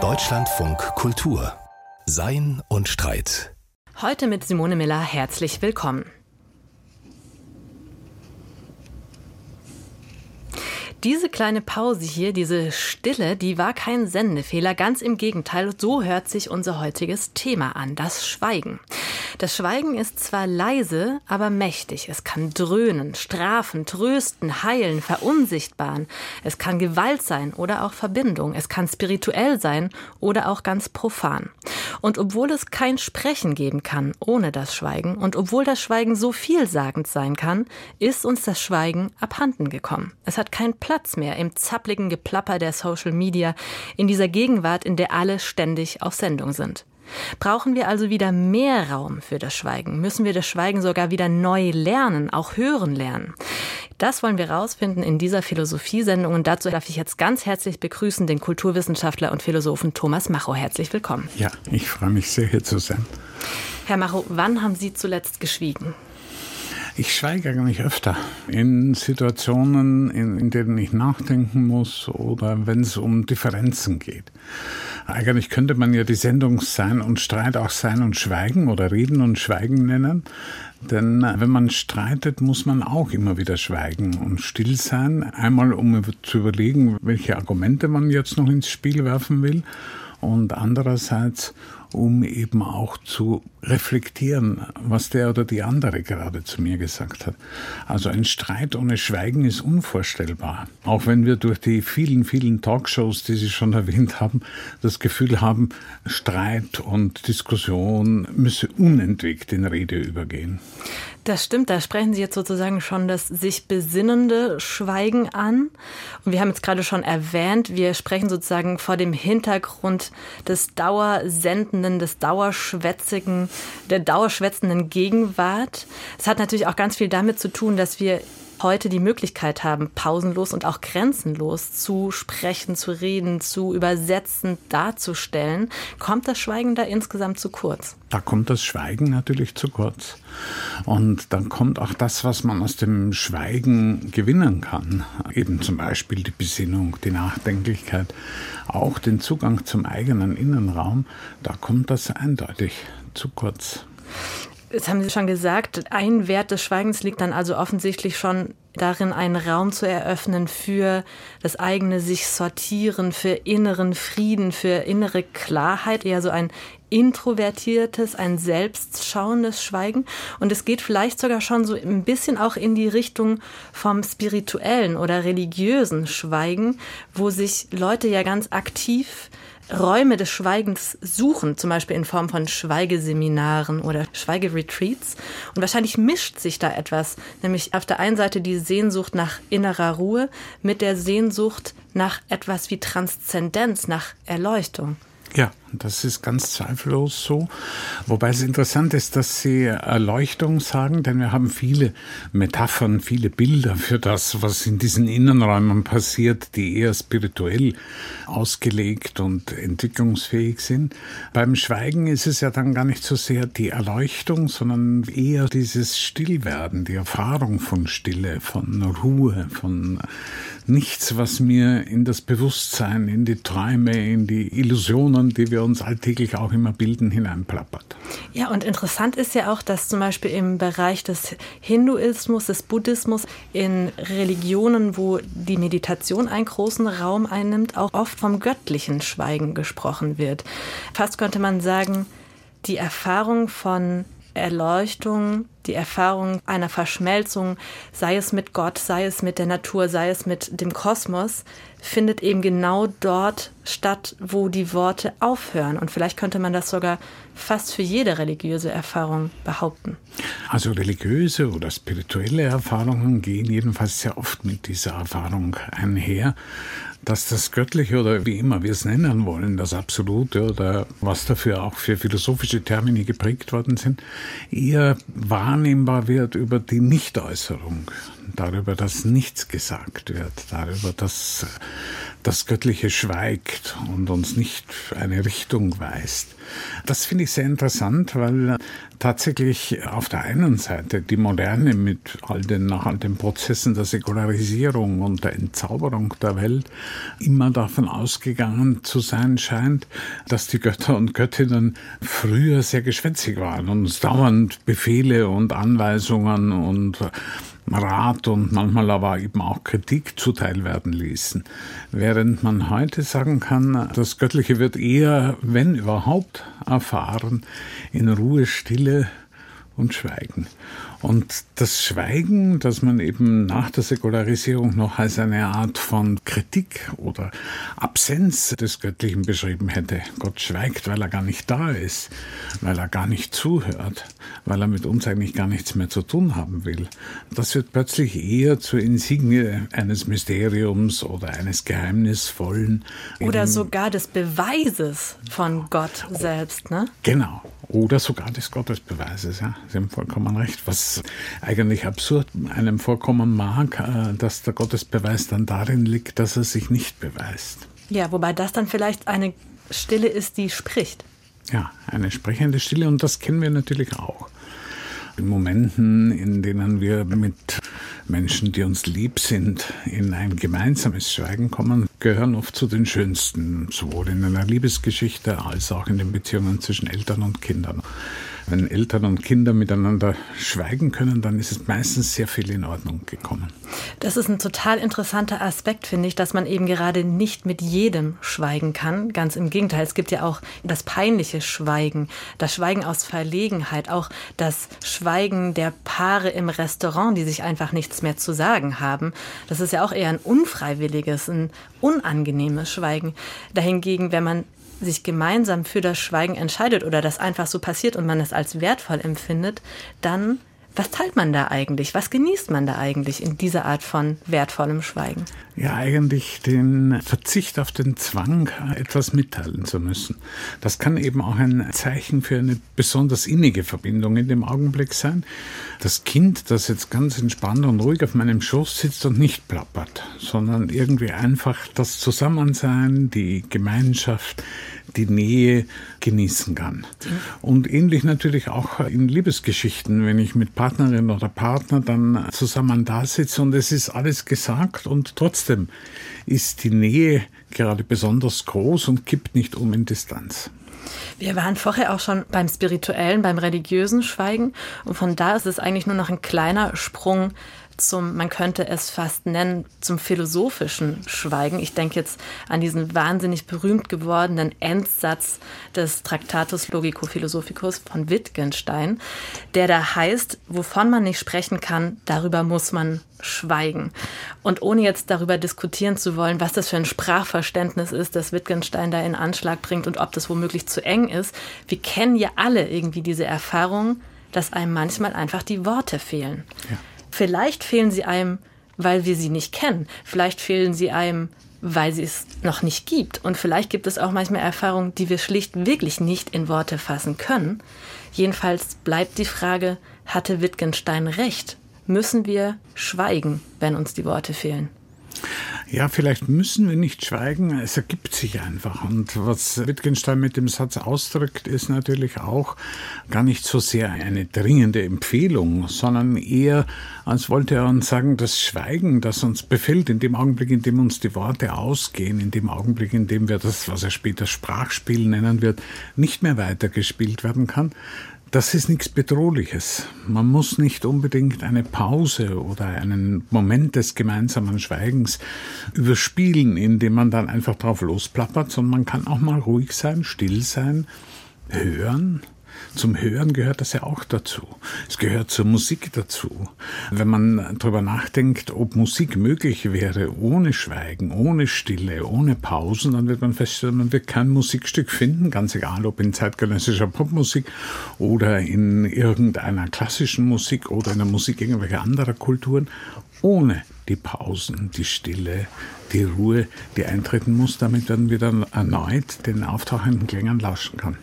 Deutschlandfunk Kultur Sein und Streit. Heute mit Simone Miller herzlich willkommen. Diese kleine Pause hier, diese Stille, die war kein Sendefehler. Ganz im Gegenteil, so hört sich unser heutiges Thema an, das Schweigen. Das Schweigen ist zwar leise, aber mächtig. Es kann dröhnen, strafen, trösten, heilen, verunsichtbaren. Es kann Gewalt sein oder auch Verbindung. Es kann spirituell sein oder auch ganz profan. Und obwohl es kein Sprechen geben kann ohne das Schweigen und obwohl das Schweigen so vielsagend sein kann, ist uns das Schweigen abhanden gekommen. Es hat keinen Platz mehr im zappligen Geplapper der Social Media, in dieser Gegenwart, in der alle ständig auf Sendung sind. Brauchen wir also wieder mehr Raum für das Schweigen? Müssen wir das Schweigen sogar wieder neu lernen, auch hören lernen? Das wollen wir rausfinden in dieser Philosophiesendung und dazu darf ich jetzt ganz herzlich begrüßen den Kulturwissenschaftler und Philosophen Thomas Macho. Herzlich willkommen. Ja, ich freue mich sehr, hier zu sein. Herr Macho, wann haben Sie zuletzt geschwiegen? Ich schweige eigentlich öfter in Situationen, in, in denen ich nachdenken muss oder wenn es um Differenzen geht. Eigentlich könnte man ja die Sendung Sein und Streit auch Sein und Schweigen oder Reden und Schweigen nennen. Denn äh, wenn man streitet, muss man auch immer wieder schweigen und still sein. Einmal, um zu überlegen, welche Argumente man jetzt noch ins Spiel werfen will. Und andererseits, um eben auch zu reflektieren, was der oder die andere gerade zu mir gesagt hat. Also ein Streit ohne Schweigen ist unvorstellbar. Auch wenn wir durch die vielen, vielen Talkshows, die Sie schon erwähnt haben, das Gefühl haben, Streit und Diskussion müsse unentwegt in Rede übergehen. Das stimmt, da sprechen Sie jetzt sozusagen schon das sich besinnende Schweigen an. Und wir haben jetzt gerade schon erwähnt, wir sprechen sozusagen vor dem Hintergrund des Dauersendenden, des Dauerschwätzigen, der dauerschwätzenden Gegenwart. Es hat natürlich auch ganz viel damit zu tun, dass wir heute die Möglichkeit haben, pausenlos und auch grenzenlos zu sprechen, zu reden, zu übersetzen, darzustellen, kommt das Schweigen da insgesamt zu kurz? Da kommt das Schweigen natürlich zu kurz. Und dann kommt auch das, was man aus dem Schweigen gewinnen kann. Eben zum Beispiel die Besinnung, die Nachdenklichkeit, auch den Zugang zum eigenen Innenraum. Da kommt das eindeutig zu kurz. Jetzt haben Sie schon gesagt, ein Wert des Schweigens liegt dann also offensichtlich schon darin, einen Raum zu eröffnen für das eigene sich sortieren, für inneren Frieden, für innere Klarheit, eher so ein introvertiertes, ein selbstschauendes Schweigen. Und es geht vielleicht sogar schon so ein bisschen auch in die Richtung vom spirituellen oder religiösen Schweigen, wo sich Leute ja ganz aktiv Räume des Schweigens suchen, zum Beispiel in Form von Schweigeseminaren oder Schweigeretreats. Und wahrscheinlich mischt sich da etwas, nämlich auf der einen Seite die Sehnsucht nach innerer Ruhe mit der Sehnsucht nach etwas wie Transzendenz, nach Erleuchtung. Ja, das ist ganz zweifellos so. Wobei es interessant ist, dass Sie Erleuchtung sagen, denn wir haben viele Metaphern, viele Bilder für das, was in diesen Innenräumen passiert, die eher spirituell ausgelegt und entwicklungsfähig sind. Beim Schweigen ist es ja dann gar nicht so sehr die Erleuchtung, sondern eher dieses Stillwerden, die Erfahrung von Stille, von Ruhe, von nichts, was mir in das Bewusstsein, in die Träume, in die Illusionen, die wir wir uns alltäglich auch immer bilden, hineinplappert. Ja, und interessant ist ja auch, dass zum Beispiel im Bereich des Hinduismus, des Buddhismus, in Religionen, wo die Meditation einen großen Raum einnimmt, auch oft vom göttlichen Schweigen gesprochen wird. Fast könnte man sagen, die Erfahrung von Erleuchtung, die Erfahrung einer Verschmelzung, sei es mit Gott, sei es mit der Natur, sei es mit dem Kosmos, findet eben genau dort statt, wo die Worte aufhören. Und vielleicht könnte man das sogar fast für jede religiöse Erfahrung behaupten. Also religiöse oder spirituelle Erfahrungen gehen jedenfalls sehr oft mit dieser Erfahrung einher dass das Göttliche oder wie immer wir es nennen wollen, das Absolute oder was dafür auch für philosophische Termini geprägt worden sind, eher wahrnehmbar wird über die Nichtäußerung, darüber, dass nichts gesagt wird, darüber, dass das Göttliche schweigt und uns nicht eine Richtung weist. Das finde ich sehr interessant, weil tatsächlich auf der einen Seite die Moderne mit all den, nach all den Prozessen der Säkularisierung und der Entzauberung der Welt immer davon ausgegangen zu sein scheint, dass die Götter und Göttinnen früher sehr geschwätzig waren und uns dauernd Befehle und Anweisungen und Rat und manchmal aber eben auch Kritik zuteil werden ließen. Während man heute sagen kann, das Göttliche wird eher, wenn überhaupt, erfahren in Ruhe, Stille und Schweigen. Und das Schweigen, das man eben nach der Säkularisierung noch als eine Art von Kritik oder Absenz des Göttlichen beschrieben hätte. Gott schweigt, weil er gar nicht da ist, weil er gar nicht zuhört, weil er mit uns eigentlich gar nichts mehr zu tun haben will. Das wird plötzlich eher zur Insignie eines Mysteriums oder eines Geheimnisvollen. Oder sogar des Beweises von Gott selbst, ne? Genau. Oder sogar des Gottesbeweises, ja. Sie haben vollkommen recht. Was eigentlich absurd einem vorkommen mag, äh, dass der Gottesbeweis dann darin liegt, dass er sich nicht beweist. Ja, wobei das dann vielleicht eine Stille ist, die spricht. Ja, eine sprechende Stille und das kennen wir natürlich auch. In Momenten, in denen wir mit Menschen, die uns lieb sind, in ein gemeinsames Schweigen kommen, gehören oft zu den schönsten, sowohl in einer Liebesgeschichte als auch in den Beziehungen zwischen Eltern und Kindern. Wenn Eltern und Kinder miteinander schweigen können, dann ist es meistens sehr viel in Ordnung gekommen. Das ist ein total interessanter Aspekt, finde ich, dass man eben gerade nicht mit jedem schweigen kann. Ganz im Gegenteil, es gibt ja auch das peinliche Schweigen, das Schweigen aus Verlegenheit, auch das Schweigen der Paare im Restaurant, die sich einfach nichts mehr zu sagen haben. Das ist ja auch eher ein unfreiwilliges, ein unangenehmes Schweigen. Dahingegen, wenn man sich gemeinsam für das Schweigen entscheidet oder das einfach so passiert und man es als wertvoll empfindet, dann was teilt man da eigentlich? Was genießt man da eigentlich in dieser Art von wertvollem Schweigen? Ja, eigentlich den Verzicht auf den Zwang, etwas mitteilen zu müssen. Das kann eben auch ein Zeichen für eine besonders innige Verbindung in dem Augenblick sein. Das Kind, das jetzt ganz entspannt und ruhig auf meinem Schoß sitzt und nicht plappert, sondern irgendwie einfach das Zusammensein, die Gemeinschaft, die Nähe genießen kann. Und ähnlich natürlich auch in Liebesgeschichten, wenn ich mit Partnerin oder Partner dann zusammen da sitze und es ist alles gesagt und trotzdem ist die Nähe gerade besonders groß und kippt nicht um in Distanz. Wir waren vorher auch schon beim spirituellen, beim religiösen Schweigen und von da ist es eigentlich nur noch ein kleiner Sprung zum, man könnte es fast nennen, zum philosophischen Schweigen. Ich denke jetzt an diesen wahnsinnig berühmt gewordenen Endsatz des Traktatus Logico Philosophicus von Wittgenstein, der da heißt, wovon man nicht sprechen kann, darüber muss man schweigen. Und ohne jetzt darüber diskutieren zu wollen, was das für ein Sprachverständnis ist, das Wittgenstein da in Anschlag bringt und ob das womöglich zu eng ist, wir kennen ja alle irgendwie diese Erfahrung, dass einem manchmal einfach die Worte fehlen. Ja. Vielleicht fehlen sie einem, weil wir sie nicht kennen. Vielleicht fehlen sie einem, weil sie es noch nicht gibt. Und vielleicht gibt es auch manchmal Erfahrungen, die wir schlicht wirklich nicht in Worte fassen können. Jedenfalls bleibt die Frage, hatte Wittgenstein recht? Müssen wir schweigen, wenn uns die Worte fehlen? Ja, vielleicht müssen wir nicht schweigen, es ergibt sich einfach. Und was Wittgenstein mit dem Satz ausdrückt, ist natürlich auch gar nicht so sehr eine dringende Empfehlung, sondern eher, als wollte er uns sagen, das Schweigen, das uns befällt, in dem Augenblick, in dem uns die Worte ausgehen, in dem Augenblick, in dem wir das, was er später Sprachspiel nennen wird, nicht mehr weitergespielt werden kann, das ist nichts Bedrohliches. Man muss nicht unbedingt eine Pause oder einen Moment des gemeinsamen Schweigens überspielen, indem man dann einfach drauf losplappert, sondern man kann auch mal ruhig sein, still sein, hören zum Hören gehört das ja auch dazu. Es gehört zur Musik dazu. Wenn man darüber nachdenkt, ob Musik möglich wäre ohne Schweigen, ohne Stille, ohne Pausen, dann wird man feststellen, man wird kein Musikstück finden, ganz egal ob in zeitgenössischer Popmusik oder in irgendeiner klassischen Musik oder in der Musik irgendwelcher anderer Kulturen, ohne die Pausen, die Stille, die Ruhe, die eintreten muss, damit man wieder erneut den auftauchenden Klängen lauschen kann.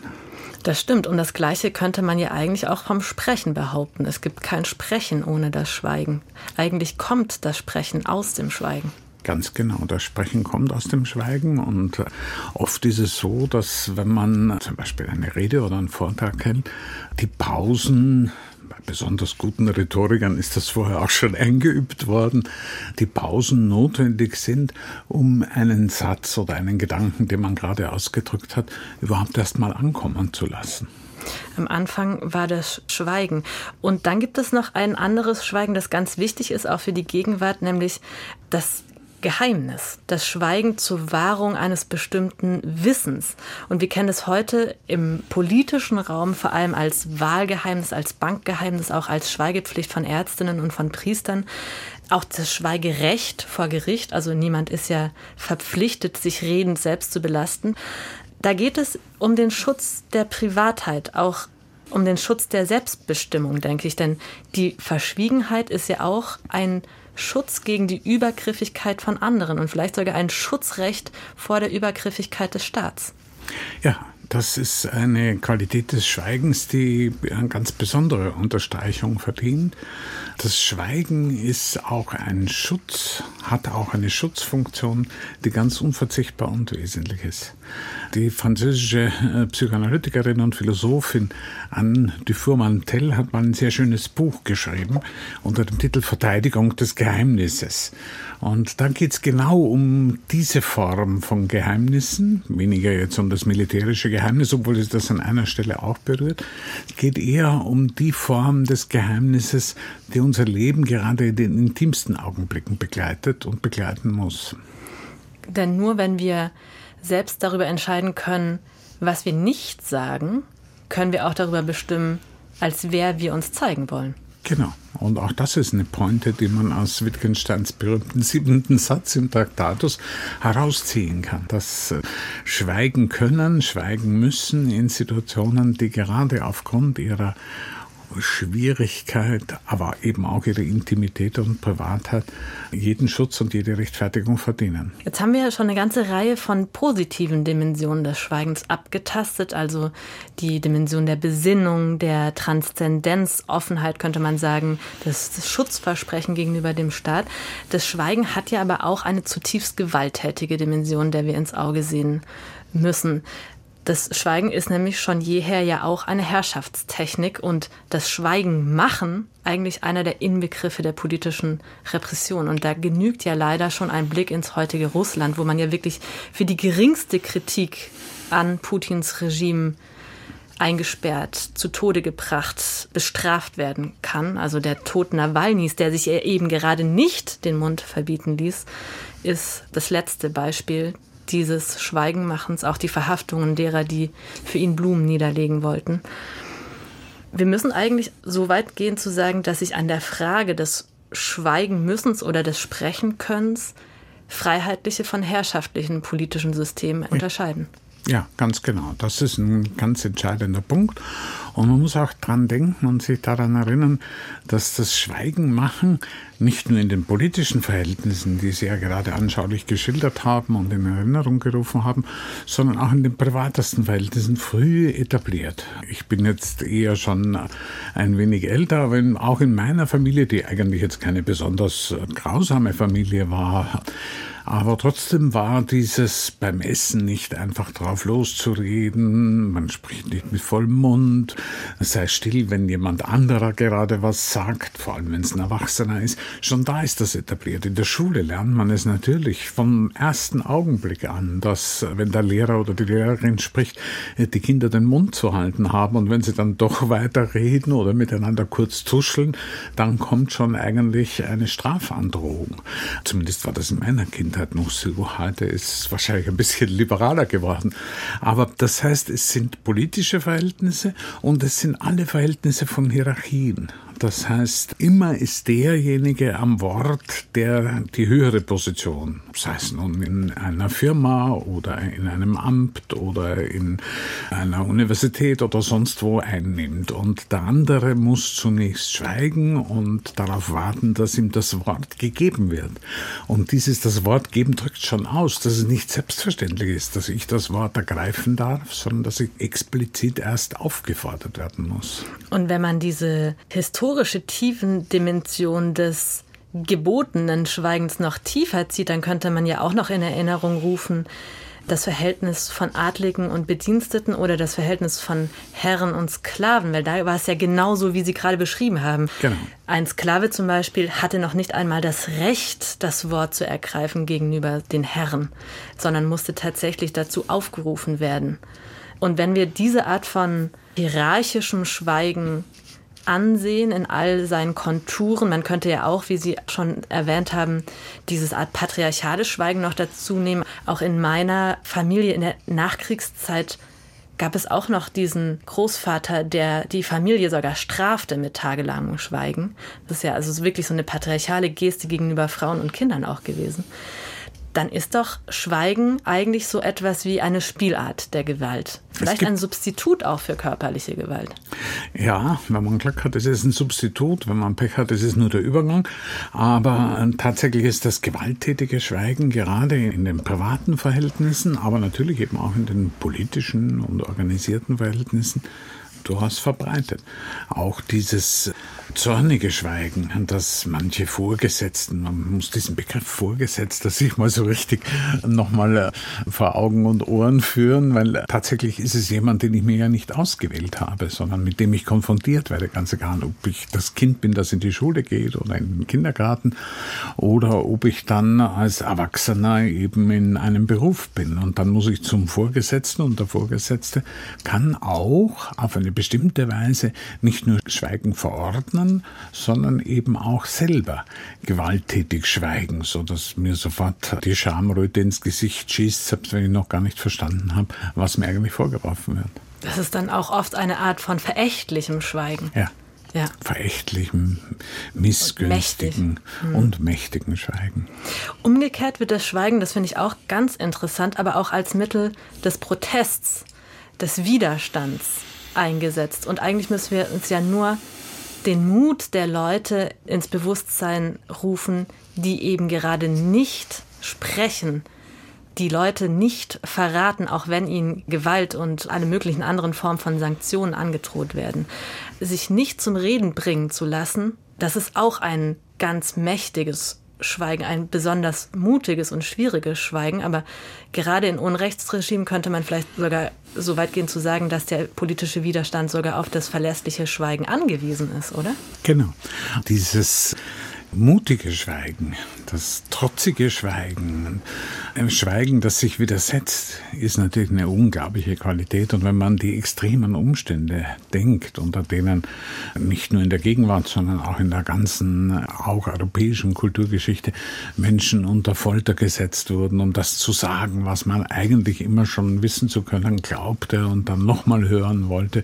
Das stimmt. Und das Gleiche könnte man ja eigentlich auch vom Sprechen behaupten. Es gibt kein Sprechen ohne das Schweigen. Eigentlich kommt das Sprechen aus dem Schweigen. Ganz genau. Das Sprechen kommt aus dem Schweigen und oft ist es so, dass wenn man zum Beispiel eine Rede oder einen Vortrag hält, die Pausen bei besonders guten Rhetorikern ist das vorher auch schon eingeübt worden, die Pausen notwendig sind, um einen Satz oder einen Gedanken, den man gerade ausgedrückt hat, überhaupt erst mal ankommen zu lassen. Am Anfang war das Schweigen. Und dann gibt es noch ein anderes Schweigen, das ganz wichtig ist, auch für die Gegenwart, nämlich das Geheimnis, das Schweigen zur Wahrung eines bestimmten Wissens. Und wir kennen es heute im politischen Raum vor allem als Wahlgeheimnis, als Bankgeheimnis, auch als Schweigepflicht von Ärztinnen und von Priestern. Auch das Schweigerecht vor Gericht, also niemand ist ja verpflichtet, sich redend selbst zu belasten. Da geht es um den Schutz der Privatheit, auch um den Schutz der Selbstbestimmung, denke ich. Denn die Verschwiegenheit ist ja auch ein Schutz gegen die Übergriffigkeit von anderen und vielleicht sogar ein Schutzrecht vor der Übergriffigkeit des Staats. Ja, das ist eine Qualität des Schweigens, die eine ganz besondere Unterstreichung verdient. Das Schweigen ist auch ein Schutz, hat auch eine Schutzfunktion, die ganz unverzichtbar und wesentlich ist. Die französische äh, Psychoanalytikerin und Philosophin Anne Dufour-Mantel hat mal ein sehr schönes Buch geschrieben unter dem Titel Verteidigung des Geheimnisses. Und da geht es genau um diese Form von Geheimnissen, weniger jetzt um das militärische Geheimnis, obwohl es das an einer Stelle auch berührt. Es geht eher um die Form des Geheimnisses, die unser Leben gerade in den intimsten Augenblicken begleitet und begleiten muss. Denn nur wenn wir selbst darüber entscheiden können, was wir nicht sagen, können wir auch darüber bestimmen, als wer wir uns zeigen wollen. Genau. Und auch das ist eine Pointe, die man aus Wittgensteins berühmten siebenten Satz im Traktatus herausziehen kann. Das äh, Schweigen können, schweigen müssen in Situationen, die gerade aufgrund ihrer Schwierigkeit, aber eben auch ihre Intimität und Privatheit jeden Schutz und jede Rechtfertigung verdienen. Jetzt haben wir ja schon eine ganze Reihe von positiven Dimensionen des Schweigens abgetastet, also die Dimension der Besinnung, der Transzendenz, Offenheit könnte man sagen, das Schutzversprechen gegenüber dem Staat. Das Schweigen hat ja aber auch eine zutiefst gewalttätige Dimension, der wir ins Auge sehen müssen. Das Schweigen ist nämlich schon jeher ja auch eine Herrschaftstechnik und das Schweigen machen eigentlich einer der Inbegriffe der politischen Repression. Und da genügt ja leider schon ein Blick ins heutige Russland, wo man ja wirklich für die geringste Kritik an Putins Regime eingesperrt, zu Tode gebracht, bestraft werden kann. Also der Tod Nawalnys, der sich eben gerade nicht den Mund verbieten ließ, ist das letzte Beispiel dieses Schweigenmachens, auch die Verhaftungen derer, die für ihn Blumen niederlegen wollten. Wir müssen eigentlich so weit gehen zu sagen, dass sich an der Frage des Schweigenmüssens oder des Sprechenkönnens freiheitliche von herrschaftlichen politischen Systemen unterscheiden. Ja, ganz genau. Das ist ein ganz entscheidender Punkt. Und man muss auch dran denken und sich daran erinnern, dass das Schweigen machen nicht nur in den politischen Verhältnissen, die Sie ja gerade anschaulich geschildert haben und in Erinnerung gerufen haben, sondern auch in den privatesten Verhältnissen früh etabliert. Ich bin jetzt eher schon ein wenig älter, aber auch in meiner Familie, die eigentlich jetzt keine besonders grausame Familie war, aber trotzdem war dieses beim Essen nicht einfach drauf loszureden. Man spricht nicht mit vollem Mund. Sei still, wenn jemand anderer gerade was sagt, vor allem wenn es ein Erwachsener ist. Schon da ist das etabliert. In der Schule lernt man es natürlich vom ersten Augenblick an, dass wenn der Lehrer oder die Lehrerin spricht, die Kinder den Mund zu halten haben und wenn sie dann doch weiter reden oder miteinander kurz tuscheln, dann kommt schon eigentlich eine Strafandrohung. Zumindest war das in meiner Kindheit Kindheit noch. Heute ist es wahrscheinlich ein bisschen liberaler geworden. Aber das heißt, es sind politische Verhältnisse und es sind alle Verhältnisse von Hierarchien. Das heißt, immer ist derjenige am Wort, der die höhere Position, sei es nun in einer Firma oder in einem Amt oder in einer Universität oder sonst wo einnimmt. Und der andere muss zunächst schweigen und darauf warten, dass ihm das Wort gegeben wird. Und dieses das Wort geben drückt schon aus, dass es nicht selbstverständlich ist, dass ich das Wort ergreifen darf, sondern dass ich explizit erst aufgefordert werden muss. Und wenn man diese Historie historische Tiefendimension des gebotenen Schweigens noch tiefer zieht, dann könnte man ja auch noch in Erinnerung rufen, das Verhältnis von Adligen und Bediensteten oder das Verhältnis von Herren und Sklaven, weil da war es ja genauso, wie Sie gerade beschrieben haben. Genau. Ein Sklave zum Beispiel hatte noch nicht einmal das Recht, das Wort zu ergreifen gegenüber den Herren, sondern musste tatsächlich dazu aufgerufen werden. Und wenn wir diese Art von hierarchischem Schweigen ansehen in all seinen Konturen. Man könnte ja auch, wie Sie schon erwähnt haben, dieses Art patriarchales Schweigen noch dazu nehmen. Auch in meiner Familie in der Nachkriegszeit gab es auch noch diesen Großvater, der die Familie sogar strafte mit tagelangem Schweigen. Das ist ja also wirklich so eine patriarchale Geste gegenüber Frauen und Kindern auch gewesen dann ist doch Schweigen eigentlich so etwas wie eine Spielart der Gewalt. Vielleicht ein Substitut auch für körperliche Gewalt. Ja, wenn man Glück hat, ist es ein Substitut. Wenn man Pech hat, ist es nur der Übergang. Aber äh, tatsächlich ist das gewalttätige Schweigen gerade in den privaten Verhältnissen, aber natürlich eben auch in den politischen und organisierten Verhältnissen durchaus verbreitet. Auch dieses zornige Schweigen, das manche Vorgesetzten, man muss diesen Begriff Vorgesetzter sich mal so richtig nochmal äh, vor Augen und Ohren führen, weil tatsächlich ist es jemand, den ich mir ja nicht ausgewählt habe, sondern mit dem ich konfrontiert werde, ganz egal, ob ich das Kind bin, das in die Schule geht oder in den Kindergarten oder ob ich dann als Erwachsener eben in einem Beruf bin. Und dann muss ich zum Vorgesetzten und der Vorgesetzte kann auch auf eine bestimmte Weise nicht nur Schweigen verordnen, sondern eben auch selber gewalttätig schweigen, so dass mir sofort die Schamröte ins Gesicht schießt, selbst wenn ich noch gar nicht verstanden habe, was mir eigentlich vorgeworfen wird. Das ist dann auch oft eine Art von verächtlichem Schweigen. Ja. Ja. verächtlichem, missgünstigen und, hm. und mächtigen Schweigen. Umgekehrt wird das Schweigen, das finde ich auch ganz interessant, aber auch als Mittel des Protests, des Widerstands eingesetzt. Und eigentlich müssen wir uns ja nur den Mut der Leute ins Bewusstsein rufen, die eben gerade nicht sprechen, die Leute nicht verraten, auch wenn ihnen Gewalt und alle möglichen anderen Formen von Sanktionen angedroht werden. Sich nicht zum Reden bringen zu lassen, das ist auch ein ganz mächtiges Schweigen, ein besonders mutiges und schwieriges Schweigen. Aber gerade in Unrechtsregimen könnte man vielleicht sogar so weit gehen zu sagen, dass der politische Widerstand sogar auf das verlässliche Schweigen angewiesen ist, oder? Genau. Dieses mutige Schweigen, das trotzige Schweigen, ein Schweigen, das sich widersetzt, ist natürlich eine unglaubliche Qualität. Und wenn man die extremen Umstände denkt, unter denen nicht nur in der Gegenwart, sondern auch in der ganzen, auch europäischen Kulturgeschichte Menschen unter Folter gesetzt wurden, um das zu sagen, was man eigentlich immer schon wissen zu können glaubte und dann nochmal hören wollte,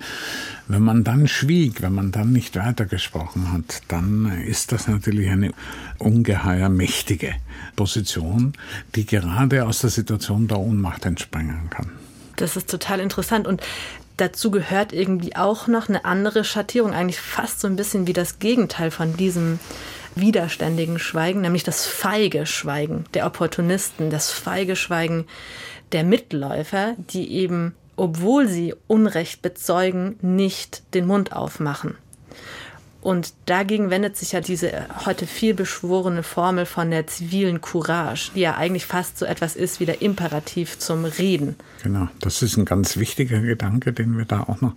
wenn man dann schwieg, wenn man dann nicht weitergesprochen hat, dann ist das natürlich eine ungeheuer mächtige Position, die gerade aus der Situation der Ohnmacht entspringen kann. Das ist total interessant und dazu gehört irgendwie auch noch eine andere Schattierung, eigentlich fast so ein bisschen wie das Gegenteil von diesem widerständigen Schweigen, nämlich das feige Schweigen der Opportunisten, das feige Schweigen der Mitläufer, die eben obwohl sie Unrecht bezeugen, nicht den Mund aufmachen. Und dagegen wendet sich ja diese heute viel beschworene Formel von der zivilen Courage, die ja eigentlich fast so etwas ist wie der Imperativ zum Reden. Genau, das ist ein ganz wichtiger Gedanke, den wir da auch noch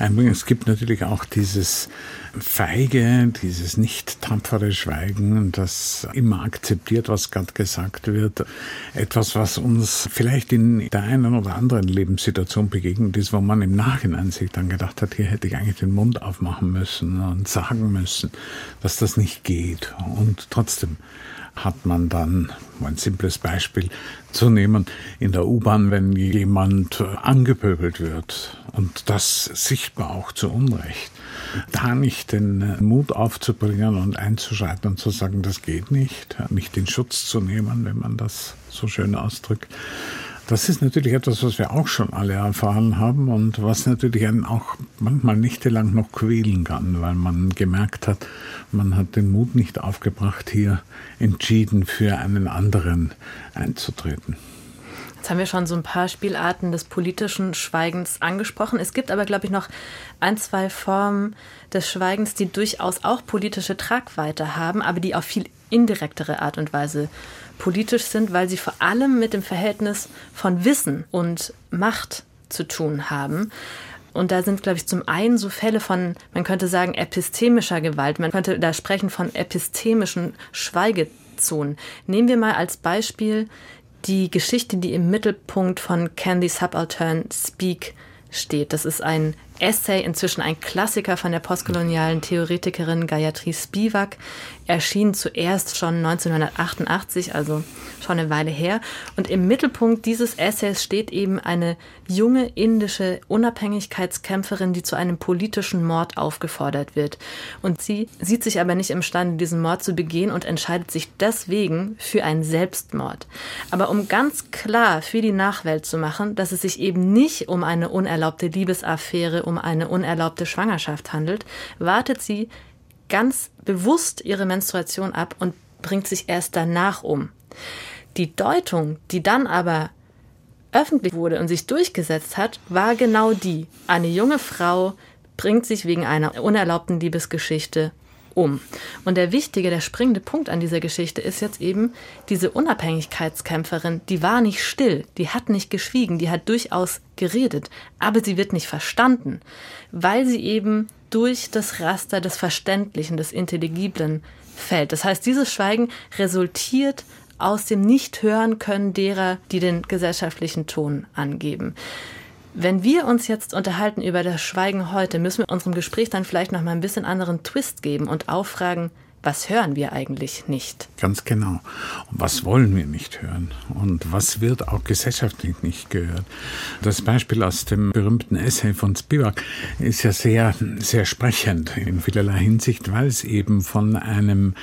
einbringen. Es gibt natürlich auch dieses feige, dieses nicht tapfere Schweigen, das immer akzeptiert, was gerade gesagt wird. Etwas, was uns vielleicht in der einen oder anderen Lebenssituation begegnet ist, wo man im Nachhinein sich dann gedacht hat, hier hätte ich eigentlich den Mund aufmachen müssen und sagen müssen, dass das nicht geht. Und trotzdem hat man dann, um ein simples Beispiel zu nehmen, in der U-Bahn, wenn jemand angepöbelt wird und das sichtbar auch zu Unrecht, da nicht den Mut aufzubringen und einzuschreiten und zu sagen, das geht nicht, nicht den Schutz zu nehmen, wenn man das so schön ausdrückt, das ist natürlich etwas, was wir auch schon alle erfahren haben und was natürlich einen auch manchmal nächtelang noch quälen kann, weil man gemerkt hat, man hat den Mut nicht aufgebracht, hier entschieden für einen anderen einzutreten. Jetzt haben wir schon so ein paar Spielarten des politischen Schweigens angesprochen. Es gibt aber, glaube ich, noch ein, zwei Formen des Schweigens, die durchaus auch politische Tragweite haben, aber die auf viel indirektere Art und Weise politisch sind, weil sie vor allem mit dem Verhältnis von Wissen und Macht zu tun haben. Und da sind, glaube ich, zum einen so Fälle von, man könnte sagen, epistemischer Gewalt. Man könnte da sprechen von epistemischen Schweigezonen. Nehmen wir mal als Beispiel die Geschichte, die im Mittelpunkt von Candy Subaltern Speak steht. Das ist ein Essay, inzwischen ein Klassiker von der postkolonialen Theoretikerin Gayatri Spivak, erschien zuerst schon 1988, also schon eine Weile her. Und im Mittelpunkt dieses Essays steht eben eine junge indische Unabhängigkeitskämpferin, die zu einem politischen Mord aufgefordert wird. Und sie sieht sich aber nicht imstande, diesen Mord zu begehen und entscheidet sich deswegen für einen Selbstmord. Aber um ganz klar für die Nachwelt zu machen, dass es sich eben nicht um eine unerlaubte Liebesaffäre, um eine unerlaubte Schwangerschaft handelt, wartet sie ganz bewusst ihre Menstruation ab und bringt sich erst danach um. Die Deutung, die dann aber öffentlich wurde und sich durchgesetzt hat, war genau die. Eine junge Frau bringt sich wegen einer unerlaubten Liebesgeschichte um. Und der wichtige, der springende Punkt an dieser Geschichte ist jetzt eben, diese Unabhängigkeitskämpferin, die war nicht still, die hat nicht geschwiegen, die hat durchaus geredet, aber sie wird nicht verstanden, weil sie eben durch das Raster des Verständlichen, des Intelligiblen fällt. Das heißt, dieses Schweigen resultiert aus dem Nicht-Hören können derer, die den gesellschaftlichen Ton angeben. Wenn wir uns jetzt unterhalten über das Schweigen heute, müssen wir unserem Gespräch dann vielleicht noch mal ein bisschen anderen Twist geben und auffragen, was hören wir eigentlich nicht? Ganz genau. Was wollen wir nicht hören? Und was wird auch gesellschaftlich nicht gehört? Das Beispiel aus dem berühmten Essay von Spivak ist ja sehr, sehr sprechend in vielerlei Hinsicht, weil es eben von einem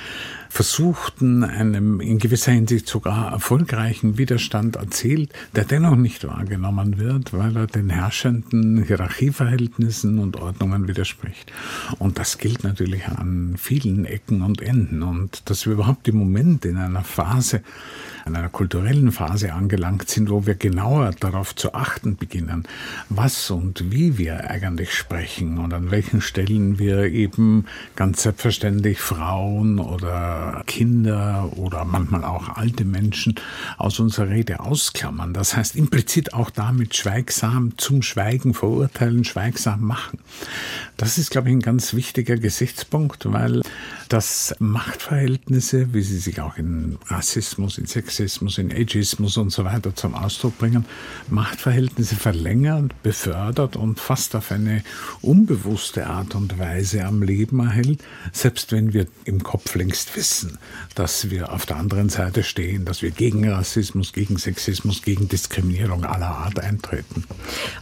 versuchten, einem in gewisser Hinsicht sogar erfolgreichen Widerstand erzählt, der dennoch nicht wahrgenommen wird, weil er den herrschenden Hierarchieverhältnissen und Ordnungen widerspricht. Und das gilt natürlich an vielen Ecken und Enden. Und dass wir überhaupt im Moment in einer Phase an einer kulturellen Phase angelangt sind, wo wir genauer darauf zu achten beginnen, was und wie wir eigentlich sprechen und an welchen Stellen wir eben ganz selbstverständlich Frauen oder Kinder oder manchmal auch alte Menschen aus unserer Rede ausklammern. Das heißt implizit auch damit schweigsam zum Schweigen verurteilen, schweigsam machen. Das ist, glaube ich, ein ganz wichtiger Gesichtspunkt, weil das Machtverhältnisse, wie sie sich auch in Rassismus, in Sexismus, in Ageismus und so weiter zum Ausdruck bringen, Machtverhältnisse verlängert, befördert und fast auf eine unbewusste Art und Weise am Leben erhält, selbst wenn wir im Kopf längst wissen, dass wir auf der anderen Seite stehen, dass wir gegen Rassismus, gegen Sexismus, gegen Diskriminierung aller Art eintreten.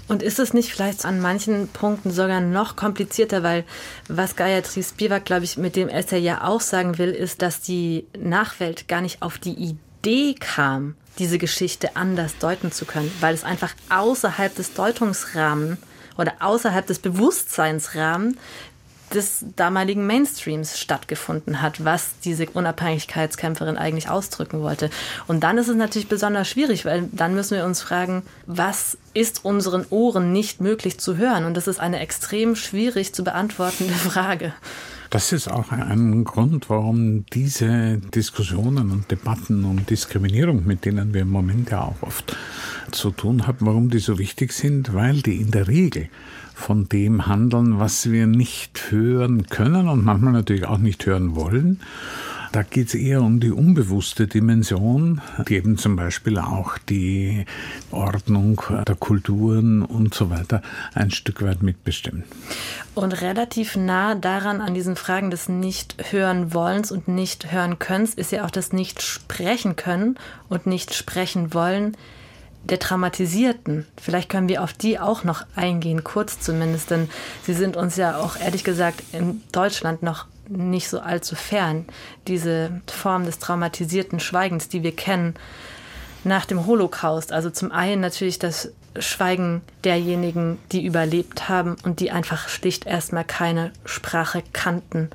Und ist es nicht vielleicht an manchen Punkten sogar noch komplizierter, weil was Gayatri Spivak, glaube ich, mit dem Essay er ja auch sagen will, ist, dass die Nachwelt gar nicht auf die Idee kam, diese Geschichte anders deuten zu können, weil es einfach außerhalb des Deutungsrahmens oder außerhalb des Bewusstseinsrahmens des damaligen Mainstreams stattgefunden hat, was diese Unabhängigkeitskämpferin eigentlich ausdrücken wollte. Und dann ist es natürlich besonders schwierig, weil dann müssen wir uns fragen, was ist unseren Ohren nicht möglich zu hören? Und das ist eine extrem schwierig zu beantwortende Frage. Das ist auch ein Grund, warum diese Diskussionen und Debatten um Diskriminierung, mit denen wir im Moment ja auch oft zu tun haben, warum die so wichtig sind, weil die in der Regel von dem handeln, was wir nicht hören können und manchmal natürlich auch nicht hören wollen da geht es eher um die unbewusste Dimension, die eben zum Beispiel auch die Ordnung der Kulturen und so weiter ein Stück weit mitbestimmt. Und relativ nah daran an diesen Fragen des Nicht-Hören-Wollens und Nicht-Hören-Könnens ist ja auch das Nicht-Sprechen können und Nicht-Sprechen-Wollen der Traumatisierten. Vielleicht können wir auf die auch noch eingehen, kurz zumindest, denn sie sind uns ja auch ehrlich gesagt in Deutschland noch nicht so allzu fern, diese Form des traumatisierten Schweigens, die wir kennen nach dem Holocaust. Also zum einen natürlich das Schweigen derjenigen, die überlebt haben und die einfach schlicht erstmal keine Sprache kannten,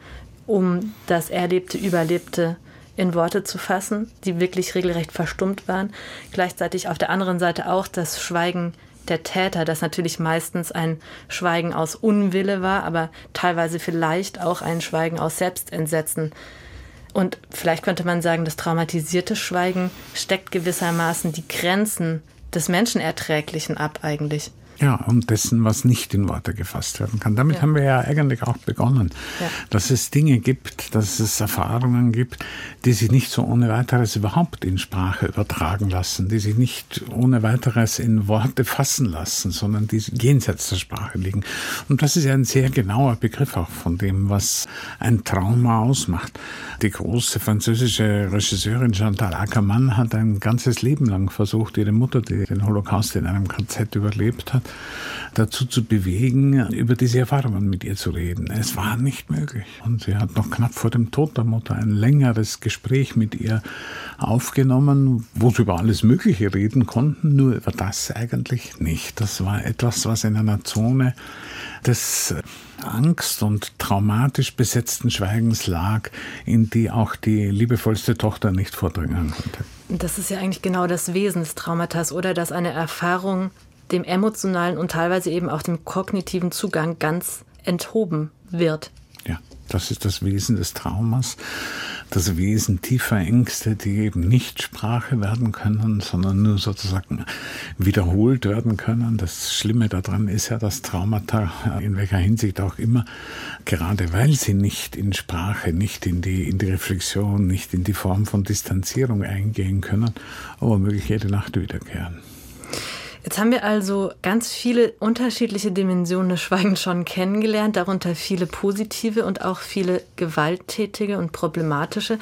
um das Erlebte, Überlebte in Worte zu fassen, die wirklich regelrecht verstummt waren. Gleichzeitig auf der anderen Seite auch das Schweigen der Täter, das natürlich meistens ein Schweigen aus Unwille war, aber teilweise vielleicht auch ein Schweigen aus Selbstentsetzen. Und vielleicht könnte man sagen, das traumatisierte Schweigen steckt gewissermaßen die Grenzen des Menschenerträglichen ab eigentlich. Ja, und dessen, was nicht in Worte gefasst werden kann. Damit ja. haben wir ja eigentlich auch begonnen, ja. dass es Dinge gibt, dass es Erfahrungen gibt, die sich nicht so ohne weiteres überhaupt in Sprache übertragen lassen, die sich nicht ohne weiteres in Worte fassen lassen, sondern die jenseits der Sprache liegen. Und das ist ja ein sehr genauer Begriff auch von dem, was ein Trauma ausmacht. Die große französische Regisseurin Chantal Ackermann hat ein ganzes Leben lang versucht, ihre Mutter, die den Holocaust in einem KZ überlebt hat, dazu zu bewegen, über diese Erfahrungen mit ihr zu reden. Es war nicht möglich. Und sie hat noch knapp vor dem Tod der Mutter ein längeres Gespräch mit ihr aufgenommen, wo sie über alles Mögliche reden konnten, nur über das eigentlich nicht. Das war etwas, was in einer Zone des Angst und traumatisch besetzten Schweigens lag, in die auch die liebevollste Tochter nicht vordringen konnte. Das ist ja eigentlich genau das Wesen des Traumatas, oder dass eine Erfahrung dem emotionalen und teilweise eben auch dem kognitiven Zugang ganz enthoben wird. Ja, das ist das Wesen des Traumas, das Wesen tiefer Ängste, die eben nicht Sprache werden können, sondern nur sozusagen wiederholt werden können. Das Schlimme daran ist ja, dass Traumata, in welcher Hinsicht auch immer, gerade weil sie nicht in Sprache, nicht in die, in die Reflexion, nicht in die Form von Distanzierung eingehen können, aber möglich jede Nacht wiederkehren. Jetzt haben wir also ganz viele unterschiedliche Dimensionen des Schweigens schon kennengelernt, darunter viele positive und auch viele gewalttätige und problematische.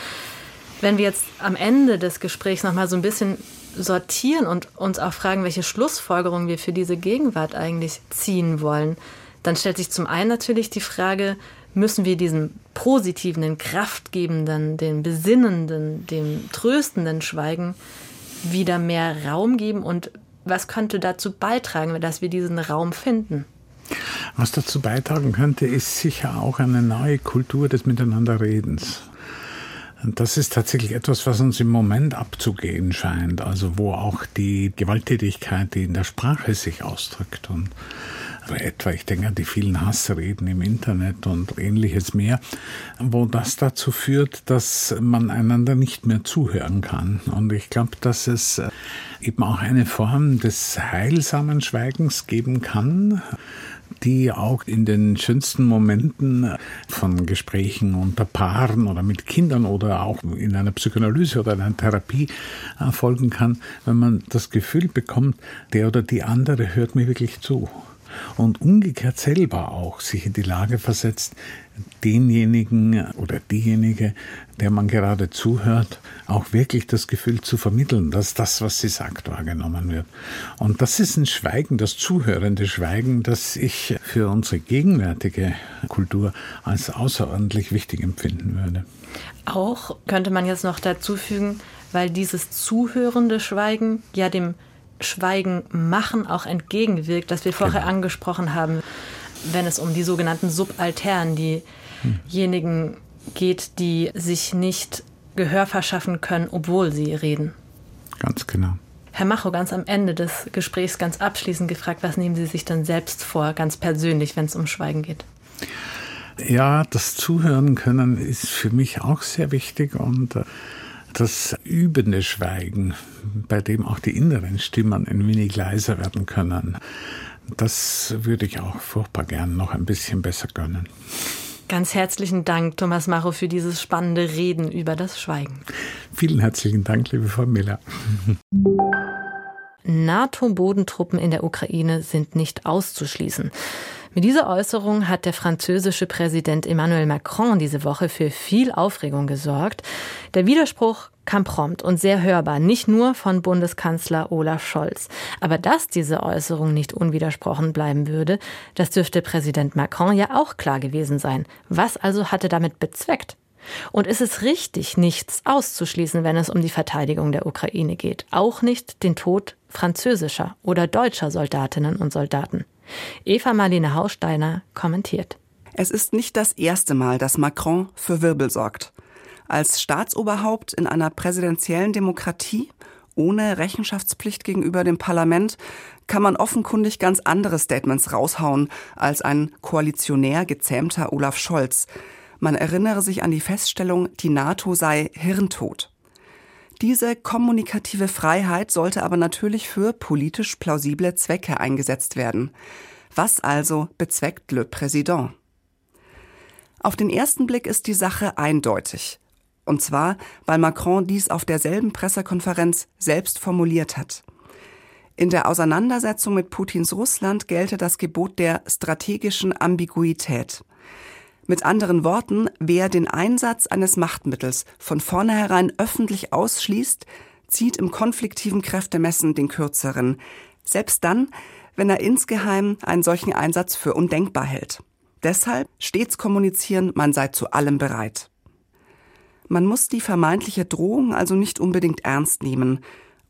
Wenn wir jetzt am Ende des Gesprächs noch mal so ein bisschen sortieren und uns auch fragen, welche Schlussfolgerungen wir für diese Gegenwart eigentlich ziehen wollen, dann stellt sich zum einen natürlich die Frage, müssen wir diesem positiven, den kraftgebenden, den besinnenden, dem tröstenden Schweigen wieder mehr Raum geben und was könnte dazu beitragen, dass wir diesen Raum finden? Was dazu beitragen könnte, ist sicher auch eine neue Kultur des Miteinanderredens. Das ist tatsächlich etwas, was uns im Moment abzugehen scheint, also wo auch die Gewalttätigkeit, die in der Sprache sich ausdrückt und etwa, ich denke an die vielen Hassreden im Internet und ähnliches mehr, wo das dazu führt, dass man einander nicht mehr zuhören kann. Und ich glaube, dass es eben auch eine Form des heilsamen Schweigens geben kann, die auch in den schönsten Momenten von Gesprächen unter Paaren oder mit Kindern oder auch in einer Psychoanalyse oder einer Therapie erfolgen kann, wenn man das Gefühl bekommt, der oder die andere hört mir wirklich zu und umgekehrt selber auch sich in die Lage versetzt, denjenigen oder diejenige, der man gerade zuhört, auch wirklich das Gefühl zu vermitteln, dass das, was sie sagt, wahrgenommen wird. Und das ist ein Schweigen, das zuhörende Schweigen, das ich für unsere gegenwärtige Kultur als außerordentlich wichtig empfinden würde. Auch könnte man jetzt noch dazu fügen, weil dieses zuhörende Schweigen ja dem Schweigen machen auch entgegenwirkt, das wir vorher genau. angesprochen haben, wenn es um die sogenannten Subaltern, diejenigen geht, die sich nicht Gehör verschaffen können, obwohl sie reden. Ganz genau. Herr Macho, ganz am Ende des Gesprächs ganz abschließend gefragt, was nehmen Sie sich dann selbst vor, ganz persönlich, wenn es um Schweigen geht? Ja, das Zuhören können ist für mich auch sehr wichtig und äh, das übende Schweigen, bei dem auch die inneren Stimmen ein wenig leiser werden können, das würde ich auch furchtbar gern noch ein bisschen besser gönnen. Ganz herzlichen Dank, Thomas Macho, für dieses spannende Reden über das Schweigen. Vielen herzlichen Dank, liebe Frau Miller. NATO-Bodentruppen in der Ukraine sind nicht auszuschließen. Mit dieser Äußerung hat der französische Präsident Emmanuel Macron diese Woche für viel Aufregung gesorgt. Der Widerspruch kam prompt und sehr hörbar, nicht nur von Bundeskanzler Olaf Scholz. Aber dass diese Äußerung nicht unwidersprochen bleiben würde, das dürfte Präsident Macron ja auch klar gewesen sein. Was also hatte damit bezweckt? Und ist es richtig, nichts auszuschließen, wenn es um die Verteidigung der Ukraine geht? Auch nicht den Tod französischer oder deutscher Soldatinnen und Soldaten. Eva Marlene Hausteiner kommentiert. Es ist nicht das erste Mal, dass Macron für Wirbel sorgt. Als Staatsoberhaupt in einer präsidentiellen Demokratie ohne Rechenschaftspflicht gegenüber dem Parlament kann man offenkundig ganz andere Statements raushauen als ein koalitionär gezähmter Olaf Scholz. Man erinnere sich an die Feststellung, die NATO sei hirntot. Diese kommunikative Freiheit sollte aber natürlich für politisch plausible Zwecke eingesetzt werden. Was also bezweckt Le Président? Auf den ersten Blick ist die Sache eindeutig. Und zwar, weil Macron dies auf derselben Pressekonferenz selbst formuliert hat. In der Auseinandersetzung mit Putins Russland gelte das Gebot der strategischen Ambiguität. Mit anderen Worten, wer den Einsatz eines Machtmittels von vornherein öffentlich ausschließt, zieht im konfliktiven Kräftemessen den kürzeren, selbst dann, wenn er insgeheim einen solchen Einsatz für undenkbar hält. Deshalb stets kommunizieren, man sei zu allem bereit. Man muss die vermeintliche Drohung also nicht unbedingt ernst nehmen,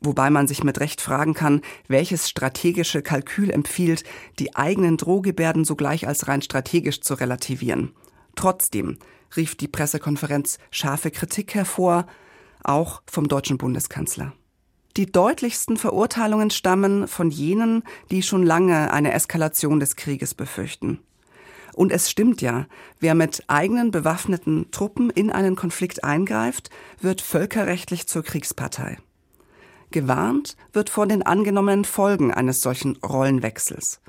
wobei man sich mit Recht fragen kann, welches strategische Kalkül empfiehlt, die eigenen Drohgebärden sogleich als rein strategisch zu relativieren. Trotzdem rief die Pressekonferenz scharfe Kritik hervor, auch vom deutschen Bundeskanzler. Die deutlichsten Verurteilungen stammen von jenen, die schon lange eine Eskalation des Krieges befürchten. Und es stimmt ja, wer mit eigenen bewaffneten Truppen in einen Konflikt eingreift, wird völkerrechtlich zur Kriegspartei. Gewarnt wird vor den angenommenen Folgen eines solchen Rollenwechsels.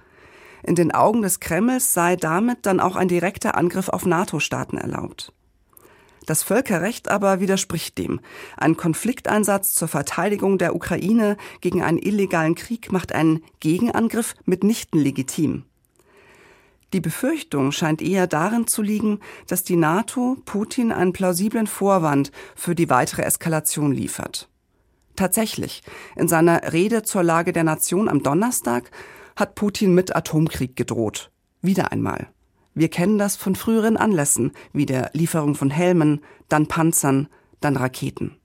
In den Augen des Kremls sei damit dann auch ein direkter Angriff auf NATO-Staaten erlaubt. Das Völkerrecht aber widerspricht dem. Ein Konflikteinsatz zur Verteidigung der Ukraine gegen einen illegalen Krieg macht einen Gegenangriff mitnichten legitim. Die Befürchtung scheint eher darin zu liegen, dass die NATO Putin einen plausiblen Vorwand für die weitere Eskalation liefert. Tatsächlich, in seiner Rede zur Lage der Nation am Donnerstag hat Putin mit Atomkrieg gedroht. Wieder einmal. Wir kennen das von früheren Anlässen, wie der Lieferung von Helmen, dann Panzern, dann Raketen.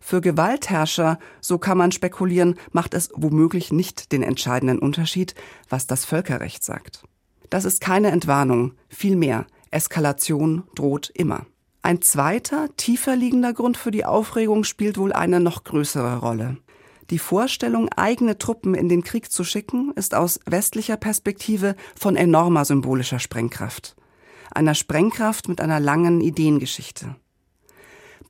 Für Gewaltherrscher, so kann man spekulieren, macht es womöglich nicht den entscheidenden Unterschied, was das Völkerrecht sagt. Das ist keine Entwarnung, vielmehr Eskalation droht immer. Ein zweiter, tiefer liegender Grund für die Aufregung spielt wohl eine noch größere Rolle. Die Vorstellung, eigene Truppen in den Krieg zu schicken, ist aus westlicher Perspektive von enormer symbolischer Sprengkraft. Einer Sprengkraft mit einer langen Ideengeschichte.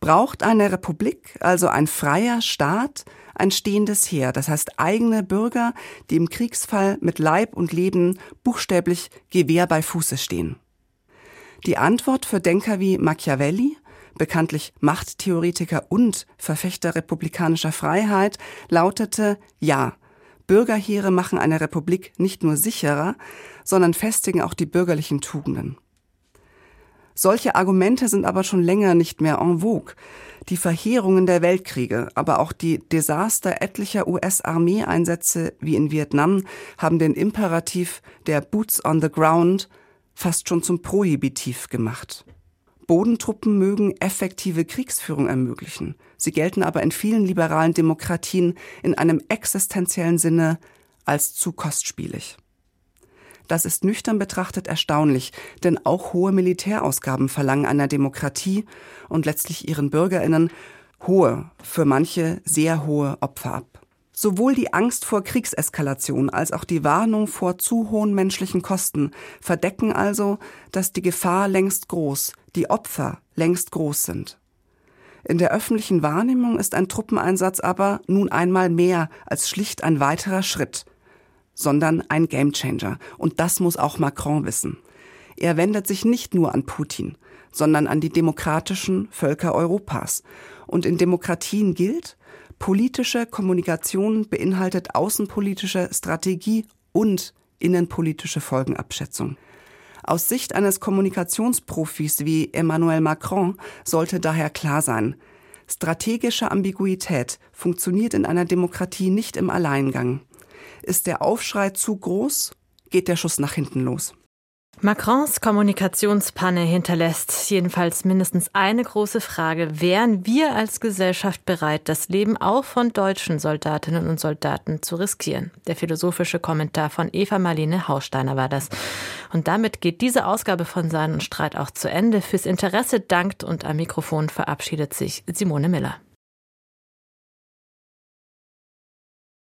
Braucht eine Republik, also ein freier Staat, ein stehendes Heer, das heißt eigene Bürger, die im Kriegsfall mit Leib und Leben buchstäblich Gewehr bei Fuße stehen? Die Antwort für Denker wie Machiavelli, bekanntlich Machttheoretiker und Verfechter republikanischer Freiheit, lautete Ja, Bürgerheere machen eine Republik nicht nur sicherer, sondern festigen auch die bürgerlichen Tugenden. Solche Argumente sind aber schon länger nicht mehr en vogue. Die Verheerungen der Weltkriege, aber auch die Desaster etlicher US-Armeeeinsätze wie in Vietnam haben den Imperativ der Boots on the Ground fast schon zum Prohibitiv gemacht. Bodentruppen mögen effektive Kriegsführung ermöglichen. Sie gelten aber in vielen liberalen Demokratien in einem existenziellen Sinne als zu kostspielig. Das ist nüchtern betrachtet erstaunlich, denn auch hohe Militärausgaben verlangen einer Demokratie und letztlich ihren Bürgerinnen hohe, für manche sehr hohe Opfer ab. Sowohl die Angst vor Kriegseskalation als auch die Warnung vor zu hohen menschlichen Kosten verdecken also, dass die Gefahr längst groß, die Opfer längst groß sind. In der öffentlichen Wahrnehmung ist ein Truppeneinsatz aber nun einmal mehr als schlicht ein weiterer Schritt, sondern ein Gamechanger. Und das muss auch Macron wissen. Er wendet sich nicht nur an Putin, sondern an die demokratischen Völker Europas. Und in Demokratien gilt, Politische Kommunikation beinhaltet außenpolitische Strategie und innenpolitische Folgenabschätzung. Aus Sicht eines Kommunikationsprofis wie Emmanuel Macron sollte daher klar sein, strategische Ambiguität funktioniert in einer Demokratie nicht im Alleingang. Ist der Aufschrei zu groß, geht der Schuss nach hinten los. Macrons Kommunikationspanne hinterlässt jedenfalls mindestens eine große Frage. Wären wir als Gesellschaft bereit, das Leben auch von deutschen Soldatinnen und Soldaten zu riskieren? Der philosophische Kommentar von Eva Marlene Hausteiner war das. Und damit geht diese Ausgabe von Sein und Streit auch zu Ende. Fürs Interesse dankt und am Mikrofon verabschiedet sich Simone Miller.